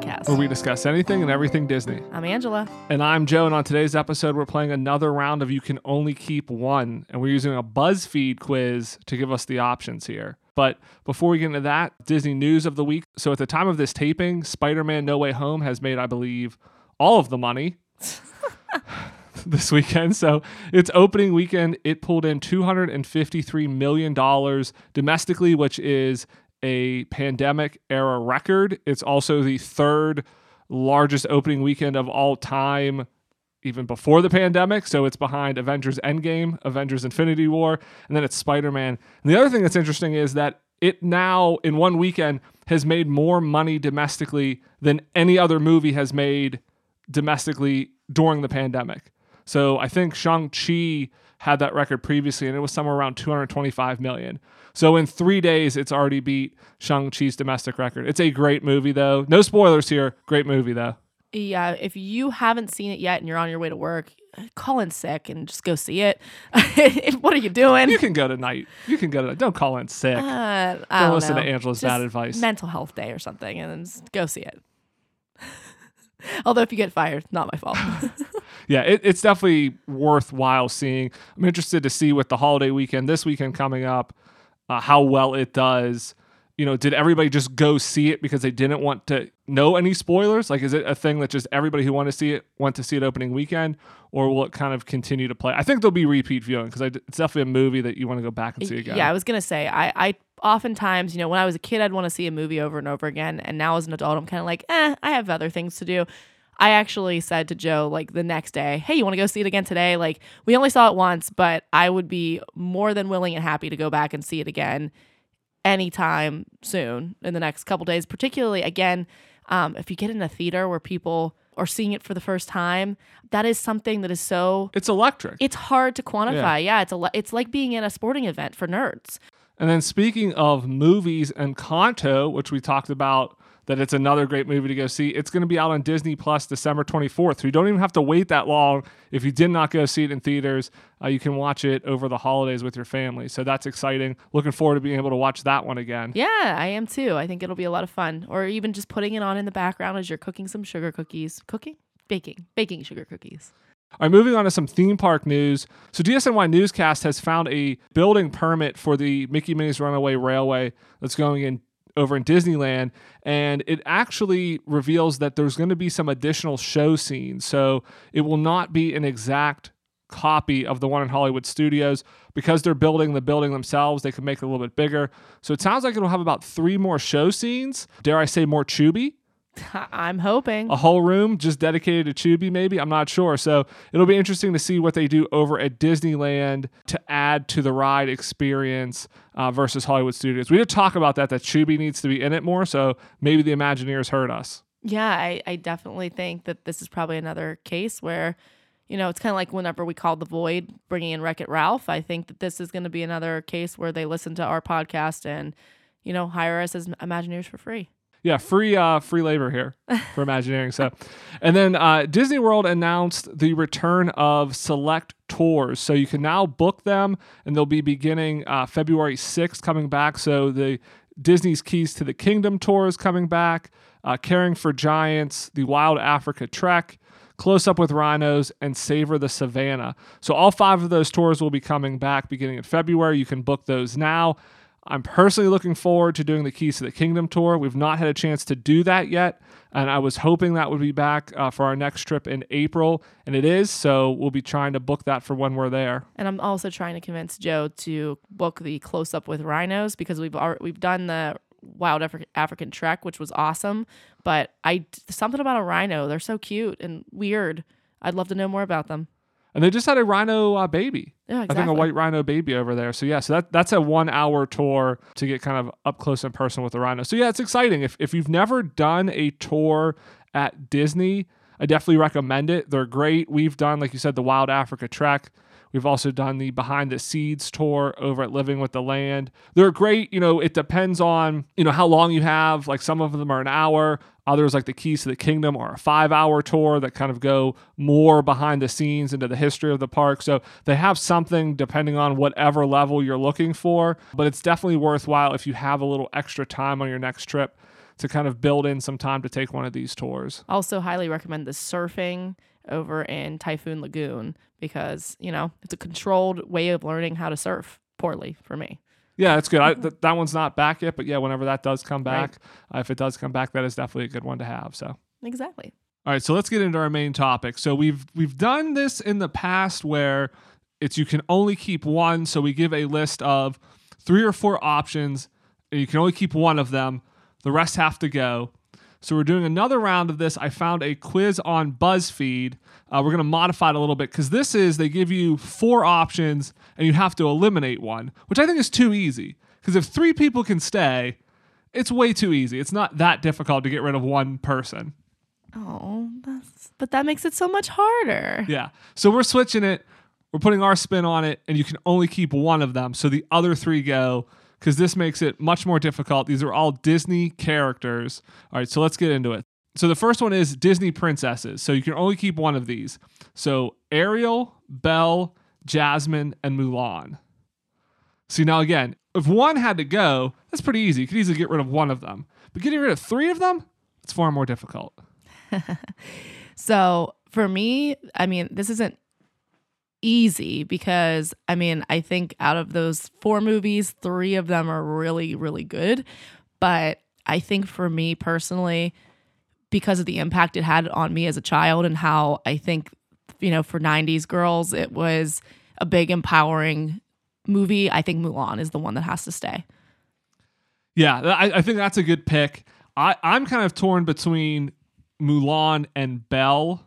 podcast. where we discuss anything and everything Disney. I'm Angela. And I'm Joe, and on today's episode, we're playing another round of You Can Only Keep One, and we're using a BuzzFeed quiz to give us the options here. But before we get into that, Disney news of the week. So at the time of this taping, Spider Man No Way Home has made, I believe, all of the money this weekend. So its opening weekend, it pulled in $253 million domestically, which is a pandemic era record. It's also the third largest opening weekend of all time, even before the pandemic. So it's behind Avengers Endgame, Avengers Infinity War, and then it's Spider Man. And the other thing that's interesting is that it now, in one weekend, has made more money domestically than any other movie has made domestically during the pandemic. So I think Shang-Chi had that record previously, and it was somewhere around 225 million. So in three days, it's already beat Shang-Chi's domestic record. It's a great movie, though. No spoilers here. Great movie, though. Yeah, if you haven't seen it yet and you're on your way to work, call in sick and just go see it. what are you doing? You can go tonight. You can go tonight. Don't call in sick. Uh, I Don't don't listen know. to Angela's Just bad advice. Mental health day or something, and go see it. Although if you get fired, not my fault. yeah, it, it's definitely worthwhile seeing. I'm interested to see with the holiday weekend, this weekend coming up, uh, how well it does. You know, did everybody just go see it because they didn't want to know any spoilers? Like, is it a thing that just everybody who wanted to see it went to see it opening weekend, or will it kind of continue to play? I think there'll be repeat viewing because it's definitely a movie that you want to go back and see again. Yeah, I was gonna say I, I oftentimes, you know, when I was a kid, I'd want to see a movie over and over again, and now as an adult, I'm kind of like, eh, I have other things to do. I actually said to Joe like the next day, "Hey, you want to go see it again today?" Like we only saw it once, but I would be more than willing and happy to go back and see it again anytime soon in the next couple days. Particularly again, um, if you get in a theater where people are seeing it for the first time, that is something that is so It's electric. it's hard to quantify. Yeah, it's a le- it's like being in a sporting event for nerds. And then speaking of movies Encanto, which we talked about that it's another great movie to go see, it's going to be out on Disney Plus December 24th. So you don't even have to wait that long. If you did not go see it in theaters, uh, you can watch it over the holidays with your family. So that's exciting. Looking forward to being able to watch that one again. Yeah, I am too. I think it'll be a lot of fun. Or even just putting it on in the background as you're cooking some sugar cookies. Cooking? Baking. Baking sugar cookies. All right, moving on to some theme park news. So, DSNY Newscast has found a building permit for the Mickey Minnie's Runaway Railway that's going in over in Disneyland, and it actually reveals that there's going to be some additional show scenes. So, it will not be an exact copy of the one in Hollywood Studios because they're building the building themselves. They can make it a little bit bigger. So, it sounds like it'll have about three more show scenes. Dare I say more Chuuby? I'm hoping. a whole room just dedicated to Chuuby, maybe. I'm not sure. So it'll be interesting to see what they do over at Disneyland to add to the ride experience uh, versus Hollywood Studios. We did talk about that, that Chuuby needs to be in it more. So maybe the Imagineers heard us. Yeah, I, I definitely think that this is probably another case where, you know, it's kind of like whenever we called The Void bringing in Wreck It Ralph. I think that this is going to be another case where they listen to our podcast and, you know, hire us as Imagineers for free. Yeah, free uh free labor here for Imagineering. So, and then uh, Disney World announced the return of select tours. So you can now book them, and they'll be beginning uh, February sixth, coming back. So the Disney's Keys to the Kingdom tour is coming back. Uh, Caring for Giants, the Wild Africa Trek. Close Up with Rhinos, and Savor the Savannah. So, all five of those tours will be coming back beginning in February. You can book those now. I'm personally looking forward to doing the Keys to the Kingdom tour. We've not had a chance to do that yet, and I was hoping that would be back uh, for our next trip in April, and it is. So we'll be trying to book that for when we're there. And I'm also trying to convince Joe to book the close up with rhinos because we've already, we've done the wild Afri- African trek, which was awesome. But I something about a rhino, they're so cute and weird. I'd love to know more about them. And they just had a rhino uh, baby. Yeah, I think a white rhino baby over there. So yeah, so that that's a one hour tour to get kind of up close in person with the rhino. So yeah, it's exciting. If if you've never done a tour at Disney, I definitely recommend it. They're great. We've done, like you said, the Wild Africa Trek. We've also done the Behind the Seeds tour over at Living with the Land. They're great. You know, it depends on, you know, how long you have. Like some of them are an hour. Others, like the Keys to the Kingdom, are a five hour tour that kind of go more behind the scenes into the history of the park. So they have something depending on whatever level you're looking for. But it's definitely worthwhile if you have a little extra time on your next trip to kind of build in some time to take one of these tours. Also, highly recommend the surfing over in Typhoon Lagoon because, you know, it's a controlled way of learning how to surf poorly for me. Yeah, that's good. I, th- that one's not back yet, but yeah, whenever that does come Right. back, uh, if it does come back, that is definitely a good one to have. So. Exactly. All right, so let's get into our main topic. So we've we've done this in the past where it's you can only keep one. So we give a list of three or four options, and you can only keep one of them. The rest have to go. So we're doing another round of this. I found a quiz on BuzzFeed. Uh, we're going to modify it a little bit because this is they give you four options and you have to eliminate one, which I think is too easy. Because if three people can stay, it's way too easy. It's not that difficult to get rid of one person. Oh, that's, but that makes it so much harder. Yeah. So we're switching it. We're putting our spin on it, and you can only keep one of them. So the other three go because this makes it much more difficult. These are all Disney characters. All right. So let's get into it. So the first one is Disney princesses. So you can only keep one of these. So Ariel, Belle, Jasmine, and Mulan. See, now again, if one had to go, that's pretty easy. You could easily get rid of one of them. But getting rid of three of them, it's far more difficult. So for me, I mean, this isn't easy because I mean, I think out of those four movies, three of them are really, really good. But I think for me personally, because of the impact it had on me as a child and how I think, you know, for 90s girls, it was a big empowering movie. I think Mulan is the one that has to stay. Yeah, I, I think that's a good pick. I, I'm kind of torn between Mulan and Belle.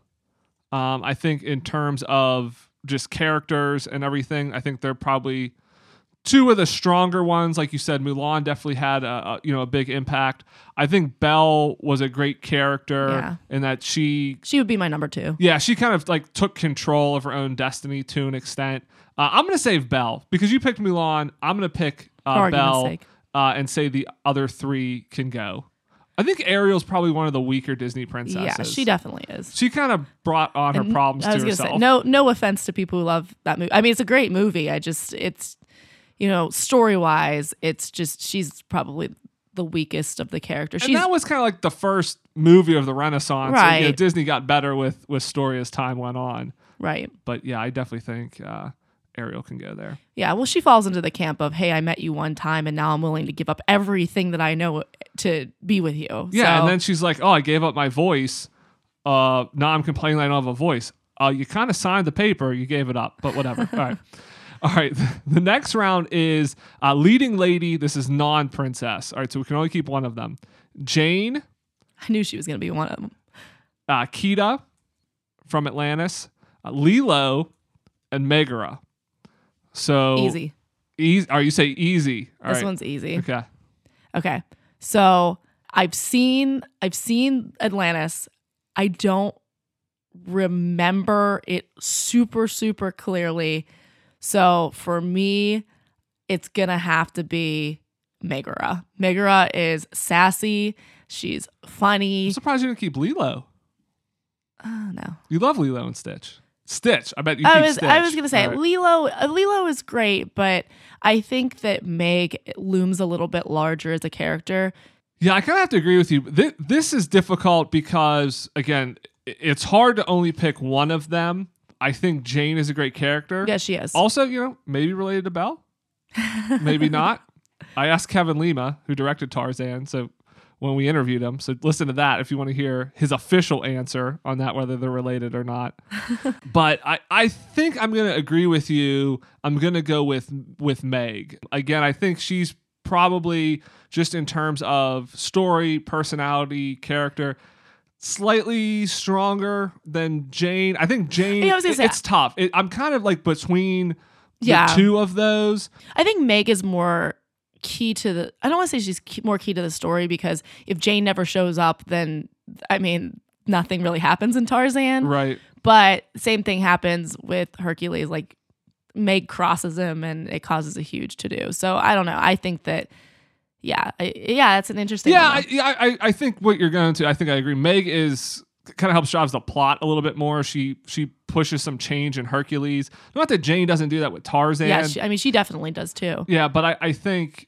Um, I think in terms of just characters and everything, I think they're probably two of the stronger ones. Like you said, Mulan definitely had a, a you know a big impact. I think Belle was a great character Yeah. in that she She would be my number two. yeah, she kind of like took control of her own destiny to an extent. Uh, I'm gonna save Belle because you picked Mulan. I'm gonna pick uh, Belle uh, and say the other three can go. I think Ariel's probably one of the weaker Disney princesses. Yeah, she definitely is. She kind of brought on her And problems I to was gonna herself. say no, no offense to people who love that movie. I mean, it's a great movie. I just, it's, you know, story wise, it's just she's probably the weakest of the characters. and that was kind of like the first movie of the Renaissance. And, you know, Right. Disney got better with with story as time went on. right. But yeah, I definitely think uh, Ariel can go there. Yeah. Well, she falls into the camp of, hey, I met you one time, and now I'm willing to give up everything that I know to be with you. Yeah, So- and then she's like, "Oh, I gave up my voice. Uh, now I'm complaining I don't have a voice. Uh, you kind of signed the paper, you gave it up, but whatever. All right, all right. The next round is uh, leading lady. This is non-princess. All right, so we can only keep one of them. Jane, I knew she was gonna be one of them. uh, Kida from Atlantis, uh, Lilo, and Megara. So Easy. Easy. Or oh, you say easy. All this right. one's easy. Okay. Okay. So I've seen I've seen Atlantis. I don't remember it super super clearly. So for me, it's gonna have to be Megara. Megara is sassy. She's I'm funny. surprised you didn't keep Lilo. Oh no. You love Lilo and Stitch. Stitch. I bet you I was Stitch. I was gonna say right. Lilo uh, Lilo is great, but I think that Meg looms a little bit larger as a character. Yeah, I kind of have to agree with you. This, this is difficult because, again, it's hard to only pick one of them. I think Jane is a great character. Yes, she is. Also, you know, maybe related to Belle, maybe not. I asked Kevin Lima, who directed Tarzan, so when we interviewed him, so listen to that if you want to hear his official answer on that, whether they're related or not. but I, I think I'm gonna agree with you. I'm gonna go with with Meg. Again, I think she's probably just in terms of story, personality, character. Slightly stronger than Jane. I think Jane. Yeah, I was gonna it- say- it's tough. It, I'm kind of like between the Yeah. two of those. I think Meg is more key to the. I don't want to say she's key, more key to the story because if Jane never shows up, then I mean nothing really happens in Tarzan. Right. But same thing happens with Hercules. Like Meg crosses him, and it causes a huge to do. So I don't know. I think that. Yeah, I, yeah, that's an interesting. Yeah, I, yeah, I, I think what you're going to. I think I agree. Meg is kind of helps drives the plot a little bit more. She she pushes some change in Hercules. Not that Jane doesn't do that with Tarzan. yeah. She, I mean, she definitely does too. Yeah, but I, I think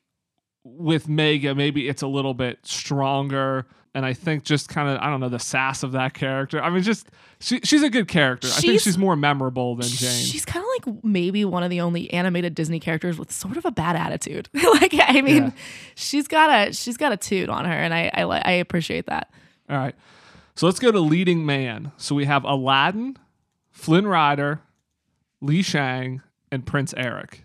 with Mega, maybe it's a little bit stronger. And I think just kind of, I don't know, the sass of that character. I mean, just, she, she's a good character. I think She's- she's more memorable than Jane. She's kind of like maybe one of the only animated Disney characters with sort of a bad attitude. like I mean, Yeah. she's got a she's got a toot on her, and I I, I appreciate that. All right. So let's go to leading man. So we have Aladdin, Flynn Rider, Li Shang, and Prince Eric.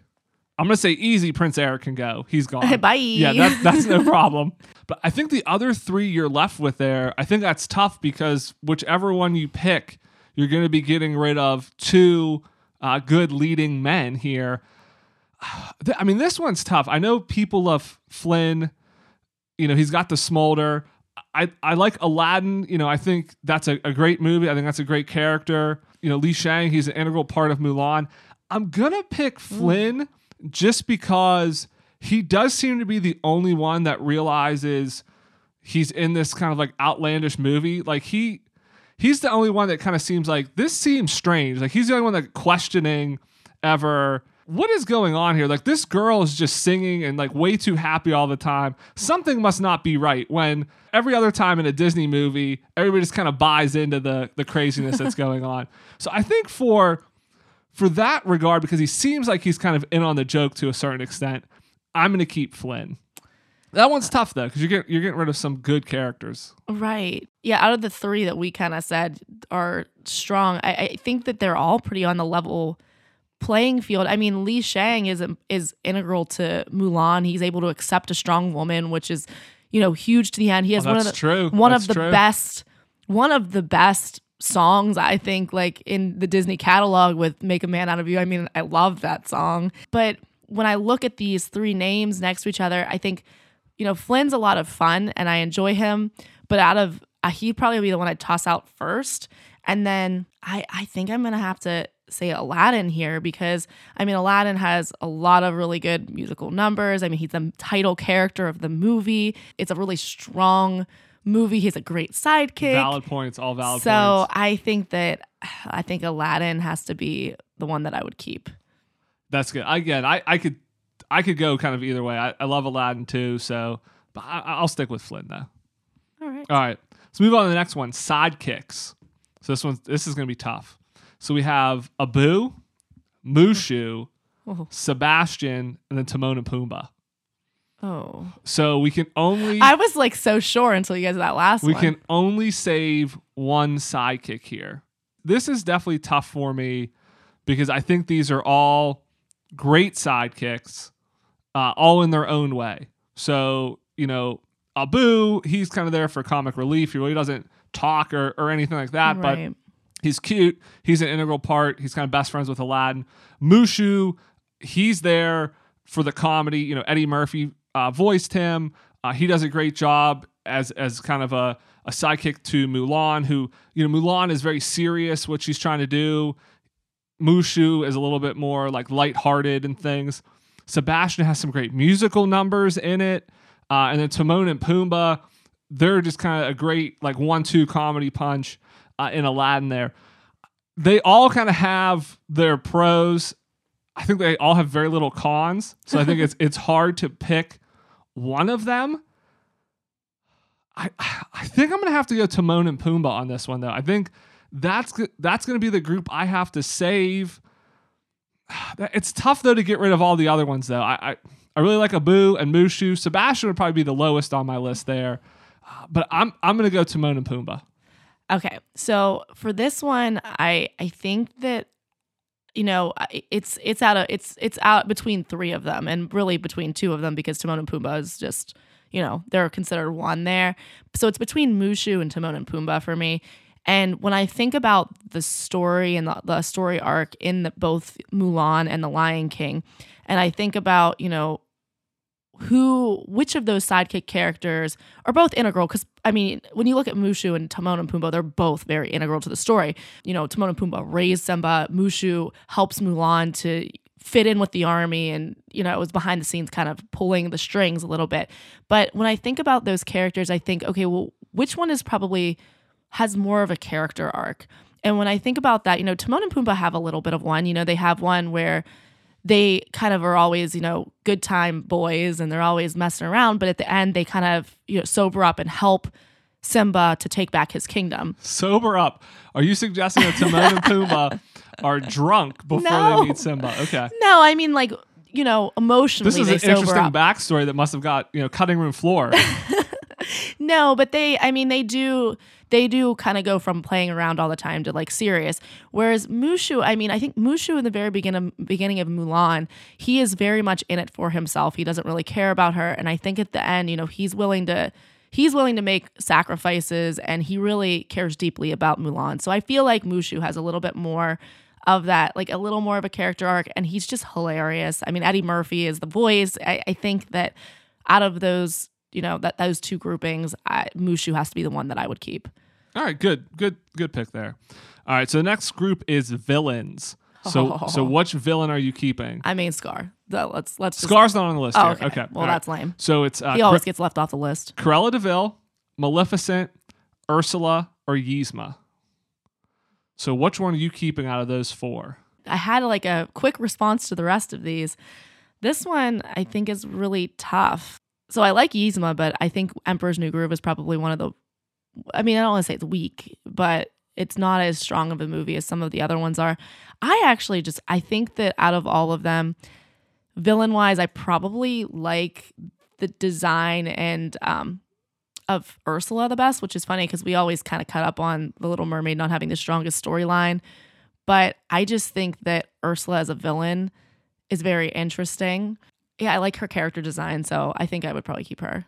I'm gonna say easy. Prince Eric can go. He's gone. Bye. Yeah, that, that's no problem. But I think the other three you're left with there, I think that's tough because whichever one you pick, you're to be getting rid of two uh, good leading men here. I mean, this one's tough. I know people love Flynn. You know, he's got the smolder. I, I like Aladdin. You know, I think that's a, a great movie. I think that's a great character. You know, Li Shang, he's an integral part of Mulan. I'm going to pick Flynn just because he does seem to be the only one that realizes he's in this kind of like outlandish movie. Like he he's the only one that kind of seems like this seems strange. Like he's the only one that questioning ever what is going on here? Like this girl is just singing and like way too happy all the time. Something must not be right when every other time in a Disney movie, everybody just kind of buys into the the craziness that's going on. So I think for for that regard, because he seems like he's kind of in on the joke to a certain extent, I'm going to keep Flynn. That one's tough though, because you're getting you're getting rid of some good characters. Right. Yeah. Out of the three that we kind of said are strong, I, I think that they're all pretty on the level playing field. I mean, Li Shang is um, is integral to Mulan. He's able to accept a strong woman, which is you know huge to the end. He oh, has Oh, one of the true. one That's of the true. best one of the best songs I think like in the Disney catalog with Make a Man Out of You. I mean, I love that song. But when I look at these three names next to each other, I think you know, Flynn's a lot of fun and I enjoy him, but out of uh, he'd probably be the one I'd toss out first. And then I I think I'm to have to say Aladdin here because I mean Aladdin has a lot of really good musical numbers. I mean, he's the title character of the movie. It's a really strong movie. He's a great sidekick. Valid points, all valid so points. I think that I think Aladdin has to be the one that I would keep. That's good. Again, I, I could I could go kind of either way. I, I love Aladdin too, so but I, I'll stick with Flynn though. All right. All right, let's move on to the next one. Sidekicks. So this one this is going to be tough. So we have Abu, Mushu. Sebastian, and then Timon and Pumbaa. Oh. So we can only I was like so sure until you guys did that last one. we one. can only save one sidekick here. This is definitely tough for me because I think these are all great sidekicks, uh, all in their own way. So, you know, Abu, he's kind of there for comic relief. He really doesn't talk or, or anything like that, but he's cute. He's an integral part. He's kind of best friends with Aladdin. Mushu, he's there for the comedy. You know, Eddie Murphy uh, voiced him. Uh, he does a great job as as kind of a, a sidekick to Mulan, who you know Mulan is very serious what she's trying to do. Mushu is a little bit more like lighthearted and things. Sebastian has some great musical numbers in it, uh, and then Timon and Pumbaa, they're just kind of a great like one-two comedy punch uh, in Aladdin. There, they all kind of have their pros. I think they all have very little cons, so I think it's it's hard to pick one of them. I I think I'm gonna have to go Timon and Pumbaa on this one though. I think that's that's gonna be the group I have to save. It's tough though to get rid of all the other ones though. I I, I really like Abu and Mushu. Sebastian would probably be the lowest on my list there, Uh, but I'm I'm gonna go Timon and Pumbaa. Okay. So for this one, I I think that you know it's it's out of it's it's out between three of them and really between two of them because Timon and Pumbaa is just you know they're considered one there. So it's between Mushu and Timon and Pumbaa for me. And when I think about the story and the, the story arc in the, both Mulan and The Lion King, and I think about you know who which of those sidekick characters are both integral? Because i mean when you look at mushu and timon and pumbaa they're both very integral to the story. You know timon and pumbaa raise simba. Mushu helps mulan to fit in with the army and you know it was behind the scenes kind of pulling the strings a little bit. But when i think about those characters i think okay well which one is probably has more of a character arc? And when i think about that you know timon and pumbaa have a little bit of one. You know they have one where they kind of are always, you know, good time boys and they're always messing around, but at the end they kind of, you know, sober up and help Simba to take back his kingdom. Sober up. Are you suggesting that Timon and Pumbaa are drunk before No. they meet Simba? Okay. No, I mean like, you know, emotionally This is an interesting up. backstory that must have got, you know, cutting room floor. No, but they I mean they do they do kind of go from playing around all the time to like serious. Whereas Mushu, I mean, I think Mushu in the very beginning beginning of Mulan, he is very much in it for himself. He doesn't really care about her, and I think at the end, you know, he's willing to he's willing to make sacrifices, and he really cares deeply about Mulan. So I feel like Mushu has a little bit more of that, like a little more of a character arc, and he's just hilarious. I mean, Eddie Murphy is the voice. I, I think that out of those, you know, that those two groupings, I, Mushu has to be the one that I would keep. All right, good, good, good pick there. All right, so the next group is villains. So, so which villain are you keeping? I mean, Scar. The- let's let's just, Scar's not on the list Oh, here. okay. Okay, Well, right. that's lame. So it's uh, He always gets left off the list. Cruella De Vil, Maleficent, Ursula, or Yzma. So which one are you keeping out of those four? I had like a quick response to the rest of these. This one I think is really tough. So I like Yzma, but I think Emperor's New Groove is probably one of the. I mean, I don't want to say it's weak, but it's not as strong of a movie as some of the other ones are. I actually just I think that out of all of them, villain wise, I probably like the design and um of Ursula the best, which is funny because we always kind of cut up on the Little Mermaid not having the strongest storyline. But I just think that Ursula as a villain is very interesting. Yeah, I like her character design, so I think I would probably keep her.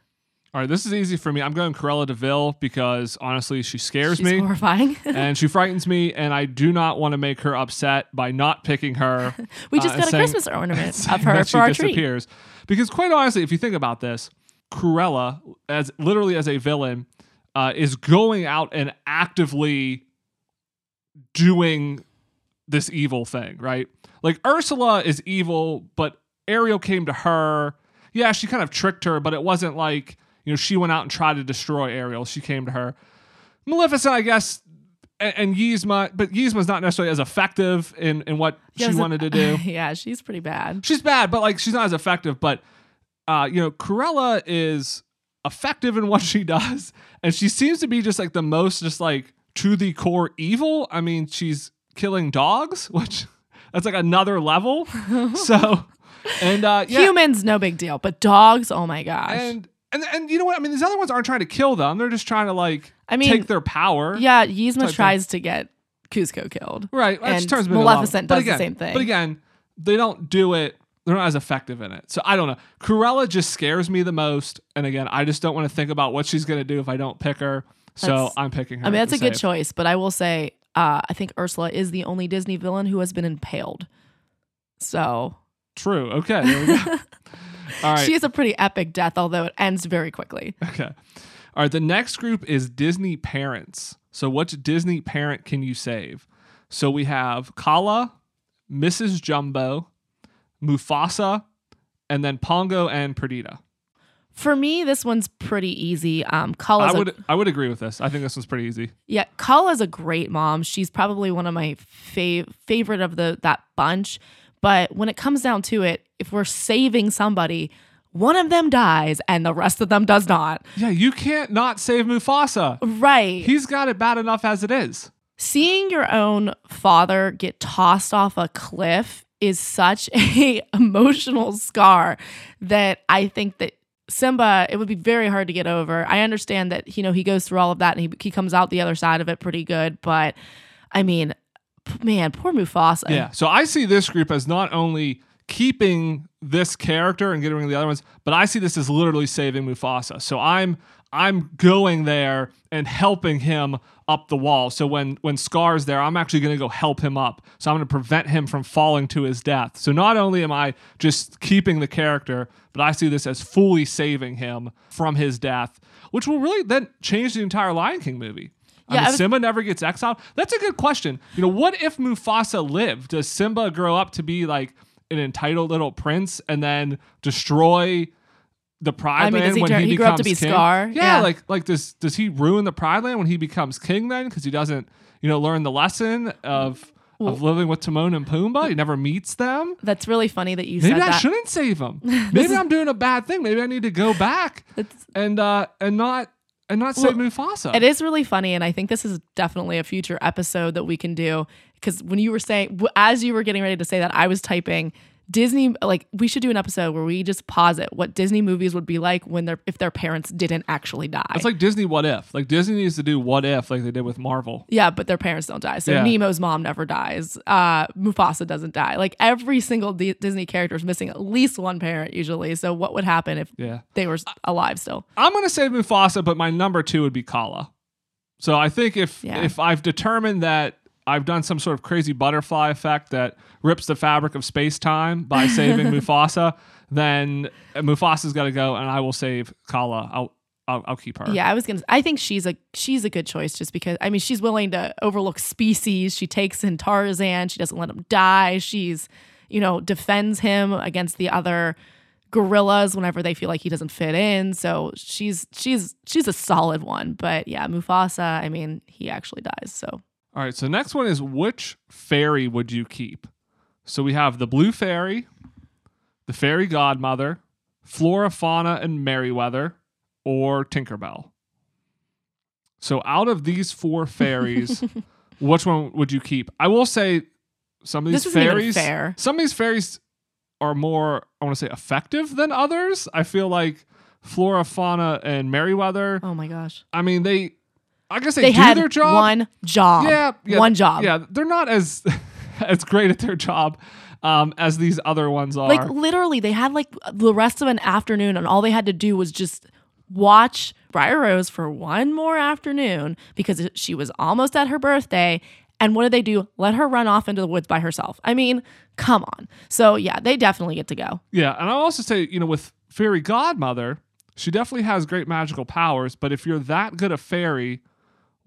All right, this is easy for me. I'm going Cruella De Vil because honestly, she scares She's me horrifying. and she frightens me, and I do not want to make her upset by not picking her. we uh, just and got a saying- Christmas ornament of her that she for our disappears. Because quite honestly, if you think about this, Cruella, as literally as a villain, uh, is going out and actively doing this evil thing, right? Like Ursula is evil, but Ariel came to her. Yeah, she kind of tricked her, but it wasn't like you know she went out and tried to destroy Ariel. She came to her. Maleficent, I guess, and, and Yzma, but Yzma's not necessarily as effective in in what she doesn't- wanted to do yeah, she's pretty bad. she's bad, but like she's not as effective. But uh, you know, Cruella is effective in what she does, and she seems to be just like the most just like to the core evil. I mean, she's killing dogs, which that's like another level. so, and uh, yeah, Humans, no big deal, but dogs, oh my gosh. and and and you know what? I mean, these other ones aren't trying to kill them; they're just trying to like I mean, take their power. yeah, Yzma thing. tries to get Kuzco killed. Right. And turns me into love. Maleficent does the again- same thing. But again, they don't do it. They're not as effective in it. So I don't know. Cruella just scares me the most. And again, I just don't want to think about what she's going to do if I don't pick her. So That's- I'm picking her. I mean, that's a good choice, but I will say, uh, I think Ursula is the only Disney villain who has been impaled. So True. Okay. There we go. All right. she is a pretty epic death, although it ends very quickly. okay. All right. The next group is Disney parents. So which Disney parent can you save? So we have Kala, Mrs. Jumbo, Mufasa, and then Pongo and Perdita. For me, this one's pretty easy. Um, I Kala's a, would I would agree with this. I think this one's pretty easy. yeah, Kala's a great mom. She's probably one of my fav- favorite of the that bunch. But when it comes down to it, if we're saving somebody, one of them dies and the rest of them does not. Yeah, you can't not save Mufasa. Right. He's got it bad enough as it is. seeing your own father get tossed off a cliff is such a emotional scar that I think that Simba it would be very hard to get over. I understand that you know he goes through all of that and he he comes out the other side of it pretty good, but I mean, man, poor Mufasa. Yeah. So I see this group as not only keeping this character and getting rid of the other ones, but I see this as literally saving Mufasa. So I'm I'm going there and helping him up the wall. So when when Scar's there, I'm actually going to go help him up. So I'm going to prevent him from falling to his death. So not only am I just keeping the character, but I see this as fully saving him from his death, which will really then change the entire Lion King movie. I Yeah, mean, was- Simba never gets exiled. That's a good question. You know, what if Mufasa lived? Does Simba grow up to be like an entitled little prince and then destroy the Pride I mean, Land he when turn- he, he becomes grew up to be king? Scar? Yeah, Yeah. like like does does he ruin the Pride Land when he becomes king then because he doesn't you know learn the lesson of of living with Timon and Pumbaa. He never meets them. That's really funny that you Maybe said I that. shouldn't save him. Maybe I'm doing a bad thing. Maybe I need to go back and uh and not and not save Well, Mufasa. It is really funny, and I think this is definitely a future episode that we can do. Because when you were saying, as you were getting ready to say that, I was typing Disney. Like, we should do an episode where we just pause it. What Disney movies would be like when their if their parents didn't actually die. It's like Disney what if. Like Disney needs to do what if like they did with Marvel. yeah, but their parents don't die. So Yeah. Nemo's mom never dies. Uh, Mufasa doesn't die. Like every single D- Disney character is missing at least one parent usually. So what would happen if Yeah. they were alive still? I'm gonna say Mufasa, but my number two would be Kala. So I think if Yeah. if I've determined that I've done some sort of crazy butterfly effect that rips the fabric of space time by saving Mufasa, then Mufasa's got to go, and I will save Kala. I'll I'll, I'll keep her. Yeah, I was gonna. I think she's a she's a good choice just because I mean she's willing to overlook species. She takes in Tarzan. She doesn't let him die. She's you know defends him against the other gorillas whenever they feel like he doesn't fit in. So she's she's she's a solid one. But yeah, Mufasa. I mean he actually dies. So All right. So next one is which fairy would you keep? So we have the blue fairy, the fairy godmother, Flora, Fauna, and Merryweather, or Tinkerbell. So out of these four fairies, which one would you keep? I will say some of these This fairies fair. some of these fairies are more I want to say effective than others. I feel like Flora, Fauna, and Merryweather, oh my gosh, I mean they I guess they, they do had their job. one job. Yeah, yeah, one job. Yeah, they're not as as great at their job um, as these other ones are. Like literally, they had like the rest of an afternoon, and all they had to do was just watch Briar Rose for one more afternoon because she was almost at her birthday. And what did they do? Let her run off into the woods by herself. I mean, come on. So yeah, they definitely get to go. yeah, and I'll also say, you know, with Fairy Godmother, she definitely has great magical powers. But if you're that good a fairy,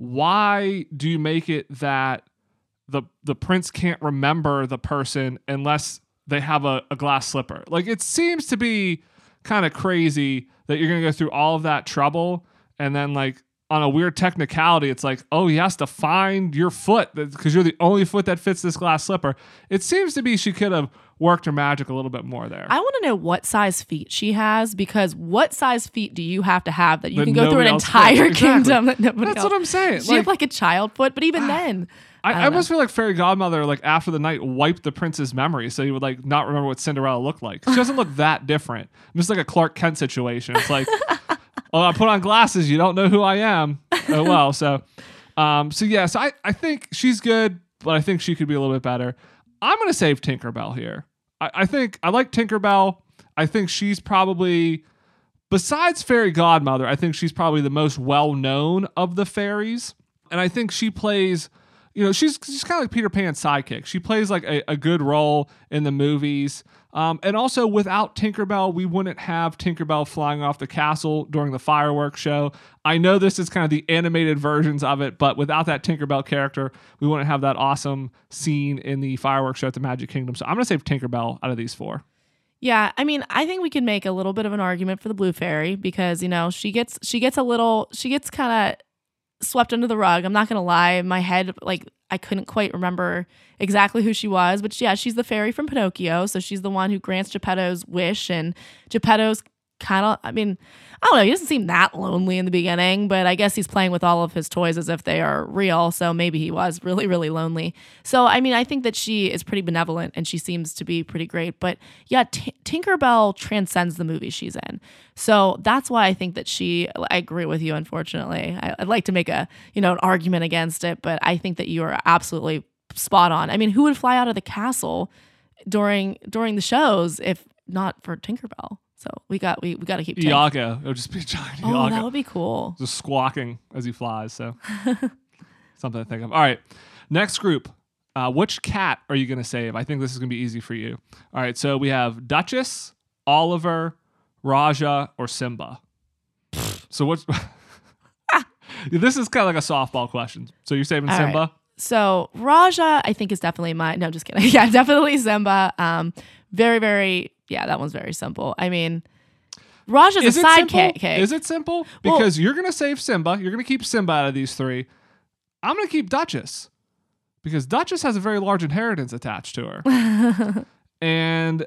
why do you make it that the the prince can't remember the person unless they have a, a glass slipper? Like it seems to be kind of crazy that you're gonna go through all of that trouble and then like on a weird technicality, it's like, oh, he has to find your foot because you're the only foot that fits this glass slipper. It seems to be she could have worked her magic a little bit more there. I want to know what size feet she has because what size feet do you have to have that you That can go through an entire. Exactly. kingdom that nobody That's else? what I'm saying. She have Like- like a child foot, but even then, I, I I, almost feel like fairy godmother, like after the night, wiped the prince's memory, so he would like not remember what Cinderella looked like. She doesn't look that different. It's like a Clark Kent situation. It's like, oh, I put on glasses, you don't know who I am. Oh well, so, um, so yeah, so I I think she's good, but I think she could be a little bit better. I'm gonna save Tinkerbell here. I, I think I like Tinkerbell. I think she's probably besides fairy godmother i think she's probably the most well known of the fairies and i think she plays you know she's she's kind of like peter pan's sidekick. She plays like a, a good role in the movies. Um, and also without tinkerbell we wouldn't have tinkerbell flying off the castle during the fireworks show. I know this is kind of the animated versions of it but without that tinkerbell character we wouldn't have that awesome scene in the fireworks show at the magic kingdom. So i'm going to save tinkerbell out of these four. Yeah, I mean, I think we can make a little bit of an argument for the blue fairy because you know she gets she gets a little she gets kind of swept under the rug. I'm not gonna lie, my head like I couldn't quite remember exactly who she was, but yeah, she's the fairy from Pinocchio, so she's the one who grants Geppetto's wish, and Geppetto's kind of I mean I don't know he doesn't seem that lonely in the beginning but i guess he's playing with all of his toys as if they are real so maybe he was really really lonely. So i mean i think that she is pretty benevolent and she seems to be pretty great but yeah T- tinkerbell transcends the movie she's in. So that's why i think that she i agree with you unfortunately. I, i'd like to make a you know an argument against it but i think that you are absolutely spot on. I mean who would fly out of the castle during during the shows if not for tinkerbell so we got we, we got to keep Tink. Iago. It would just be a giant Oh, Iago. that would be cool. just squawking as he flies. So something to think of. All right, next group. Uh, which cat are you going to save? I think this is going to be easy for you. All right, so we have Duchess, Oliver, Rajah, or Simba. So what's this is kind of like a softball question. So you're saving All right. Simba? So Rajah, I think is definitely my no, just kidding. Yeah, definitely Simba. Um, very, very yeah, that one's very simple. I mean, Raj Is a it simple? sidekick. Is it simple? Well- Because you're going to save Simba. You're going to keep Simba out of these three. I'm going to keep Duchess because Duchess has a very large inheritance attached to her. and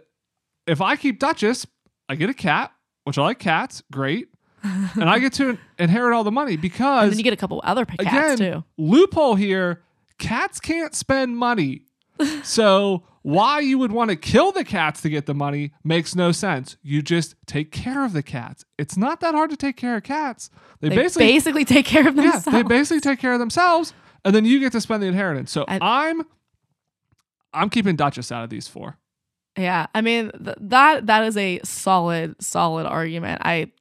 if I keep Duchess, I get a cat, which I like cats, great. and I get to inherit all the money And because then you get a couple other p- again, cats too. loophole here, cats can't spend money. so why you would want to kill the cats to get the money makes no sense. You just take care of the cats. It's not that hard to take care of cats. They, They basically basically, take care of yeah, themselves. they basically take care of themselves, and then you get to spend the inheritance. So I- I'm, I'm keeping Duchess out of these four. Yeah, I mean th- that that is a solid solid argument. I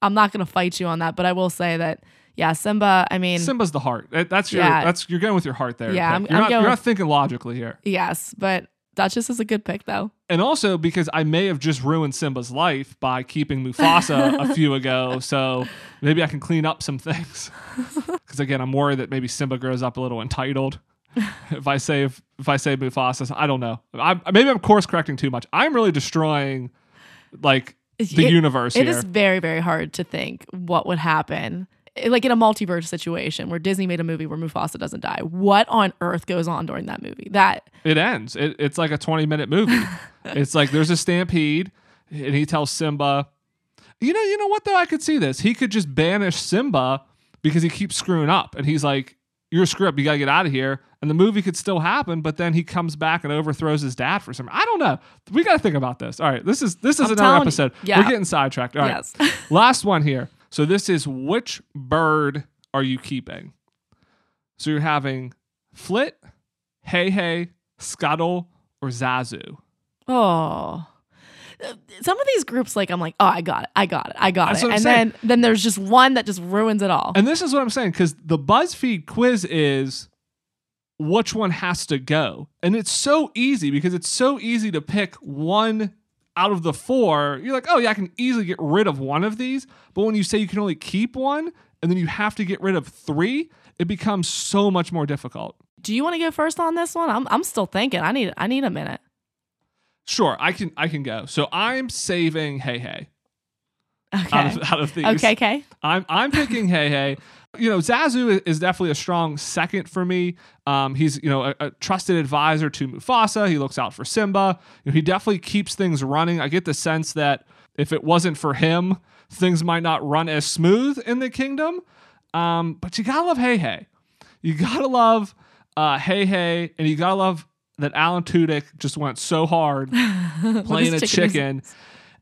I'm not going to fight you on that, but I will say that yeah, Simba, I mean Simba's the heart. That's your. Yeah. That's you're going with your heart there. Yeah. I'm- you're I'm not. going you're not thinking logically here. yes, but Duchess is a good pick though. And also because I may have just ruined Simba's life by keeping Mufasa a few ago, so maybe I can clean up some things. Because again, I'm worried that maybe Simba grows up a little entitled. if I say if, if I say Mufasa, I don't know. I'm, maybe I'm course correcting too much. I'm really destroying like the It- universe It here. is very very hard to think what would happen. Eh, Like in a multiverse situation where Disney made a movie where Mufasa doesn't die. What on earth goes on during that movie? That It ends. It, it's like a 20 minute movie. it's like there's a stampede, and he tells Simba, you know, you know what though? I could see this. He could just banish Simba because he keeps screwing up, and he's like, "You're screw up. You gotta get out of here." And the movie could still happen, but then he comes back and overthrows his dad for some. I don't know. We got to think about this. All right, this is this is I'm another you, episode. yeah. We're getting sidetracked. All right, yes. last one here. So this is which bird are you keeping? So you're having Flit, Hei Hei, Scuttle, or Zazu. Oh. Some of these groups, like I'm like, oh, I got it, I got it, I got That's it, and saying. then then there's just one that just ruins it all. And this is what I'm saying because the BuzzFeed quiz is which one has to go. And it's so easy because it's so easy to pick one out of the four. You're like, oh, yeah, I can easily get rid of one of these. But when you say you can only keep one and then you have to get rid of three, it becomes so much more difficult. Do you want to go first on this one? I'm I'm still thinking. I need I need a minute. Sure, I can I can go. So I'm saving Hei Hei Okay. out of, out of these. Okay. Okay. I'm I'm picking Hei Hei. You know, Zazu is definitely a strong second for me. Um, he's you know a, a trusted advisor to Mufasa. He looks out for Simba. You know, he definitely keeps things running. I get the sense that if it wasn't for him, things might not run as smooth in the kingdom. Um, but you gotta love Hei Hei. You gotta love uh, Hei Hei, and you gotta love that Alan Tudyk just went so hard playing a chicken. chicken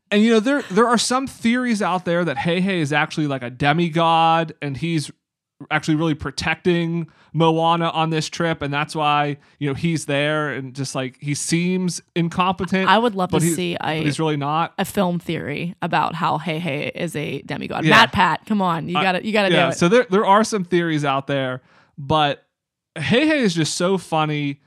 And you know there there are some theories out there that Hei Hei is actually like a demigod, and he's actually really protecting Moana on this trip, and that's why you know he's there, and just like he seems incompetent. I would love to he- see but a he's really not. a film theory about how Hei Hei is a demigod. Yeah. Matt Pat, come on, you gotta you gotta yeah, do it. so there there are some theories out there, but Hei Hei is just so funny.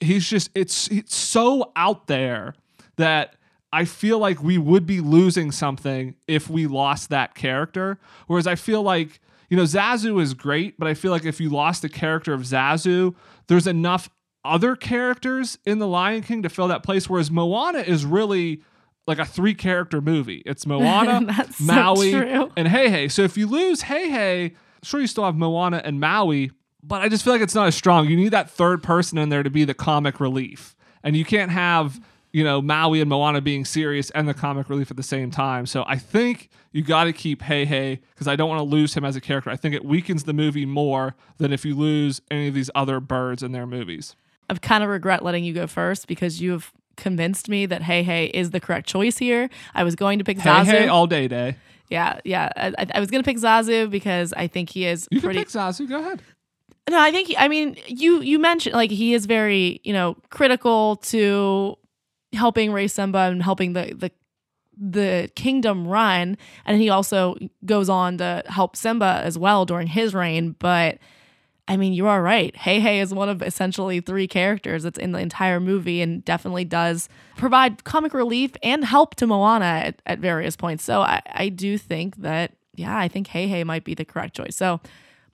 He's just it's it's so out there that I feel like we would be losing something if we lost that character. Whereas I feel like you know Zazu is great, but I feel like if you lost the character of Zazu, there's enough other characters in the Lion King to fill that place. Whereas Moana is really like a three character movie. It's Moana, That's so Maui, and Hei Hei. So if you lose Hei Hei, sure you still have Moana and Maui, but I just feel like it's not as strong. You need that third person in there to be the comic relief. And you can't have, you know, Maui and Moana being serious and the comic relief at the same time. So I think you got to keep Hei Hei because I don't want to lose him as a character. I think it weakens the movie more than if you lose any of these other birds in their movies. I kind of regret letting you go first because you have convinced me that Hei Hei is the correct choice here. I was going to pick Hey Zazu. Hey all day day. yeah, yeah. I, I- I was going to pick Zazu because I think he is You pretty. can pick Zazu. Go ahead. No, I think I mean you you mentioned like he is very, you know, critical to helping raise Simba and helping the the the kingdom run and he also goes on to help Simba as well during his reign, but I mean, you are right. Hei Hei is one of essentially three characters that's in the entire movie and definitely does provide comic relief and help to Moana at, at various points. So I, I do think that, yeah, I think Hei Hei might be the correct choice. So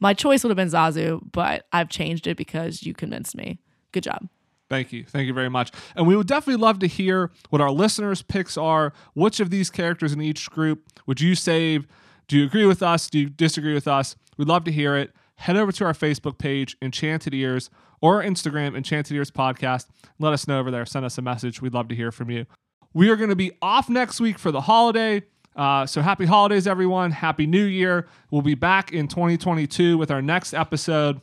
my choice would have been Zazu, but I've changed it because you convinced me. Good job. Thank you. Thank you very much. And we would definitely love to hear what our listeners' picks are. Which of these characters in each group would you save? Do you agree with us? Do you disagree with us? We'd love to hear it. head over to our Facebook page, Enchanted Ears, or Instagram, Enchanted Ears Podcast. Let us know over there. Send us a message. We'd love to hear from you. We are going to be off next week for the holiday. Uh, so happy holidays, everyone. Happy New Year. We'll be back in 2022 with our next episode.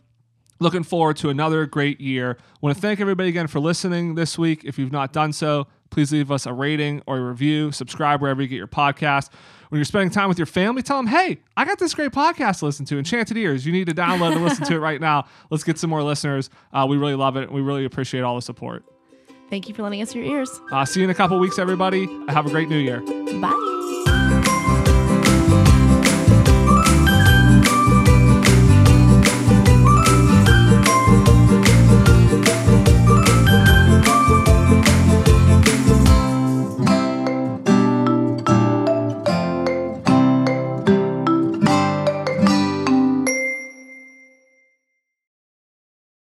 Looking forward to another great year. want to thank everybody again for listening this week. If you've not done so, please leave us a rating or a review. Subscribe wherever you get your podcast. When you're spending time with your family, tell them, hey, I got this great podcast to listen to, Enchanted Ears. You need to download and listen to it right now. Let's get some more listeners. Uh, we really love it. We really appreciate all the support. Thank you for lending us your ears. Uh, see you in a couple weeks, everybody. Have a great new year. Bye.